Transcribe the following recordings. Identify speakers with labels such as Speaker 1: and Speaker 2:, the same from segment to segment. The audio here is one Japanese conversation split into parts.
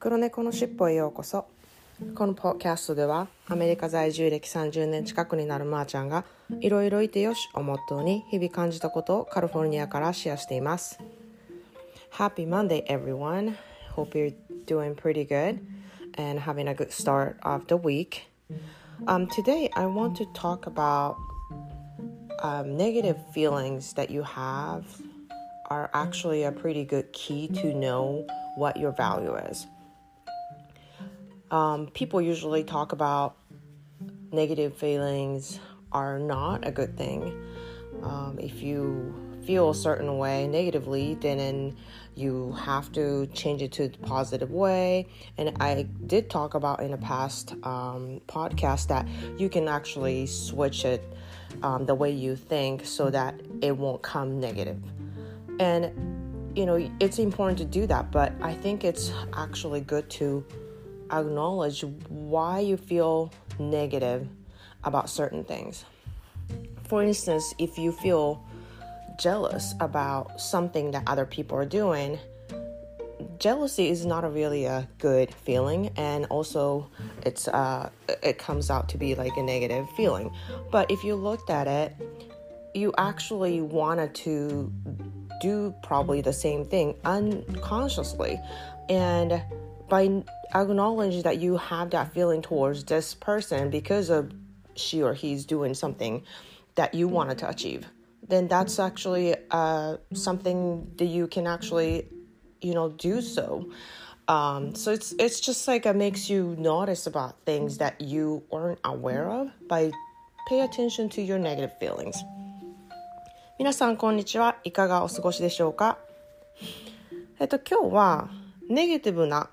Speaker 1: 黒猫のしっぽへようこそこのポッキャストではアメリカ在住歴30年近くになるまーちゃんがいろいろいてよしをモットーに日々感じたことをカリフォルニアからシェアしています Happy Monday everyone Hope you're doing pretty good and having a good start of the week um, Today I want to talk about um, negative feelings that you have are actually a pretty good key to know what your value is um, people usually talk about negative feelings are not a good thing. Um, if you feel a certain way negatively, then you have to change it to the positive way. And I did talk about in a past um, podcast that you can actually switch it um, the way you think so that it won't come negative. And you know, it's important to do that, but I think it's actually good to acknowledge why you feel negative about certain things. For instance, if you feel jealous about something that other people are doing, jealousy is not a really a good feeling and also it's uh it comes out to be like a negative feeling. But if you looked at it, you actually wanted to do probably the same thing unconsciously and by acknowledge that you have that feeling towards this person because of she or he's doing something that you wanted to achieve then that's actually uh, something that you can actually you know do so um, so it's it's just like it makes you notice about things that you weren't aware of by pay attention to your negative feelings 皆さんこんにちはいかがお過ごしでしょうかえっと今日はネガティブな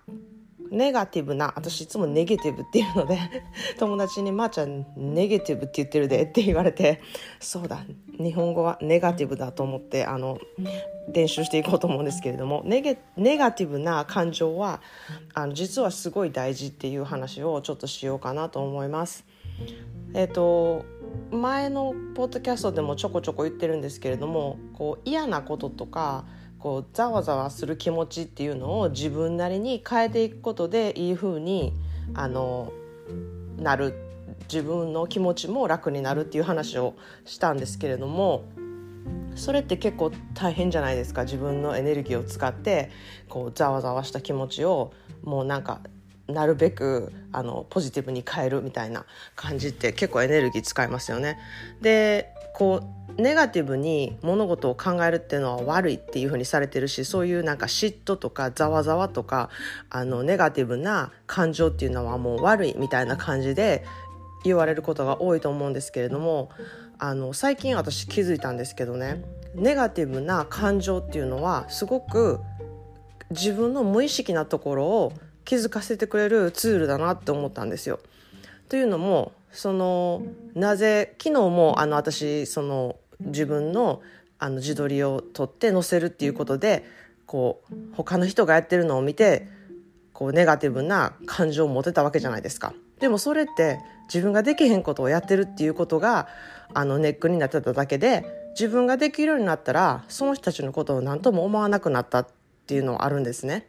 Speaker 1: ネガティブな私いつもネガティブっていうので 友達に「まー、あ、ちゃんネガティブって言ってるで」って言われてそうだ日本語はネガティブだと思ってあの練習していこうと思うんですけれどもネゲネガティブな感情はあの実はすごい大事っていう話をちょっとしようかなと思います。えっ、ー、と前のポッドキャストでもちょこちょこ言ってるんですけれどもこう嫌なこととかこうざわざわする気持ちっていうのを自分なりに変えていくことでいい風にあのなる自分の気持ちも楽になるっていう話をしたんですけれどもそれって結構大変じゃないですか自分のエネルギーを使ってこうざわざわした気持ちをもうなんかなるべくあのポジティブに変えるみたいな感じって結構エネルギー使いますよね。でこうネガティブに物事を考えるっていうのは悪いっていうふうにされてるしそういうなんか嫉妬とかざわざわとかあのネガティブな感情っていうのはもう悪いみたいな感じで言われることが多いと思うんですけれどもあの最近私気づいたんですけどねネガティブな感情っていうのはすごく自分の無意識なところを気づかせてくれるツールだなって思ったんですよ。というのもそのなぜ昨日もあの私その自分のあの自撮りを撮って載せるっていうことでこう他の人がやってるのを見てこうネガティブな感情を持てたわけじゃないですか。でもそれって自分ができへんことをやってるっていうことがあのネックになってただけで自分ができるようになったらその人たちのことを何とも思わなくなったっていうのはあるんですね。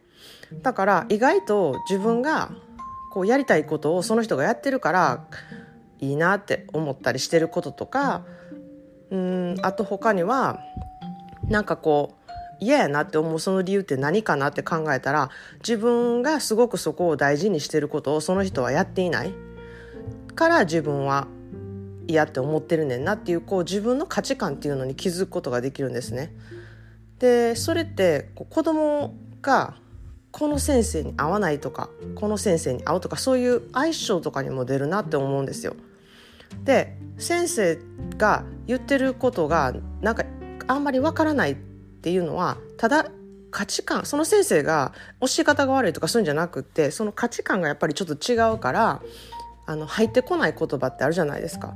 Speaker 1: だから意外と自分がこうやりたいことをその人がやってるからいいなって思ったりしてることとかうんあと他にはなんかこう嫌やなって思うその理由って何かなって考えたら自分がすごくそこを大事にしてることをその人はやっていないから自分は嫌って思ってるねんなっていうこう自分の価値観っていうのに気づくことができるんですね。でそれって子供がこの先生に合わないとかこの先生に合うとかそういう相性とかにも出るなって思うんですよ。で先生が言ってることがなんかあんまりわからないっていうのはただ価値観その先生が教え方が悪いとかそういうんじゃなくってその価値観がやっぱりちょっと違うからあの入ってこない言葉ってあるじゃないですか。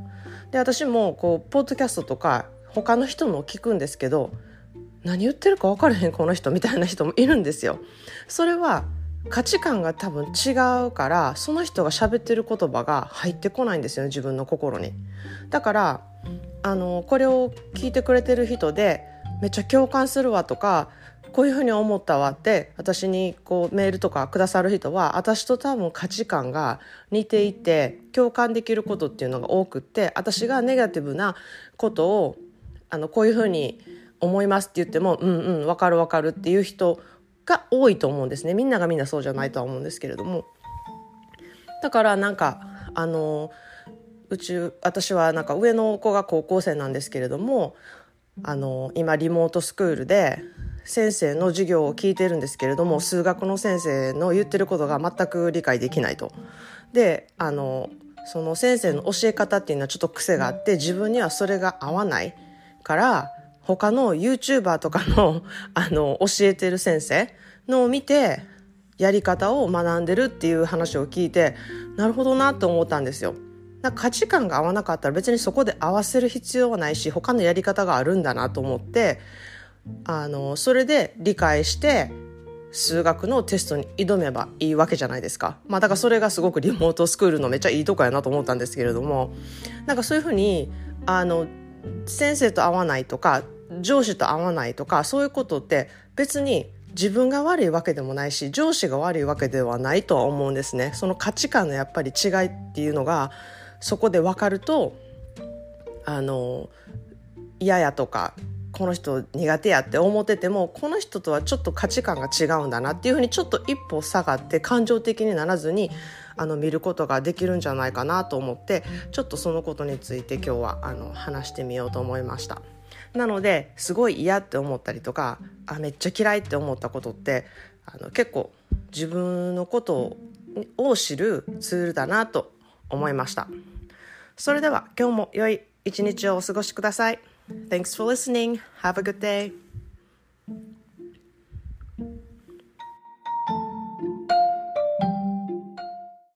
Speaker 1: で私もこうポッドキャストとか他の人のを聞くんですけど何言ってるか分からへんこの人みたいな人もいるんですよ。それは価値観が多分違うからその人が喋ってる言葉が入ってこないんですよね自分の心に。だからあのこれを聞いてくれてる人でめっちゃ共感するわとかこういうふうに思ったわって私にこうメールとかくださる人は私と多分価値観が似ていて共感できることっていうのが多くって私がネガティブなことをあのこういうふうに思いますって言ってもうんうん分かる分かるっていう人が多いと思うんですねみんながみんなそうじゃないとは思うんですけれどもだからなんかあのうち私はなんか上の子が高校生なんですけれどもあの今リモートスクールで先生の授業を聞いてるんですけれども数学の先生の言ってることが全く理解できないと。であのその先生の教え方っていうのはちょっと癖があって自分にはそれが合わないから他の YouTuber とかの あの教えてる先生のを見てやり方を学んでるっていう話を聞いてなるほどなと思ったんですよ。価値観が合わなかったら別にそこで合わせる必要はないし他のやり方があるんだなと思ってあのそれで理解して数学のテストに挑めばいいわけじゃないですか。まあだからそれがすごくリモートスクールのめっちゃいいとこやなと思ったんですけれどもなんかそういうふうにあの先生と合わないとか上司と合わないとかそういうことって別に自分が悪いわけでもないし上司が悪いわけではないとは思うんですね。その価値観のやっぱり違いっていうのがそこで分かるとあの嫌やとかこの人苦手やって思っててもこの人とはちょっと価値観が違うんだなっていうふうにちょっと一歩下がって感情的にならずにあの見ることができるんじゃないかなと思ってちょっとそのことについて今日はあの話してみようと思いました。なのですごい嫌って思ったりとかあめっちゃ嫌いって思ったことってあの結構自分のことを知るツールだなと思いました。それでは今日も良い一日をお過ごしください。Thanks for listening. Have a good day.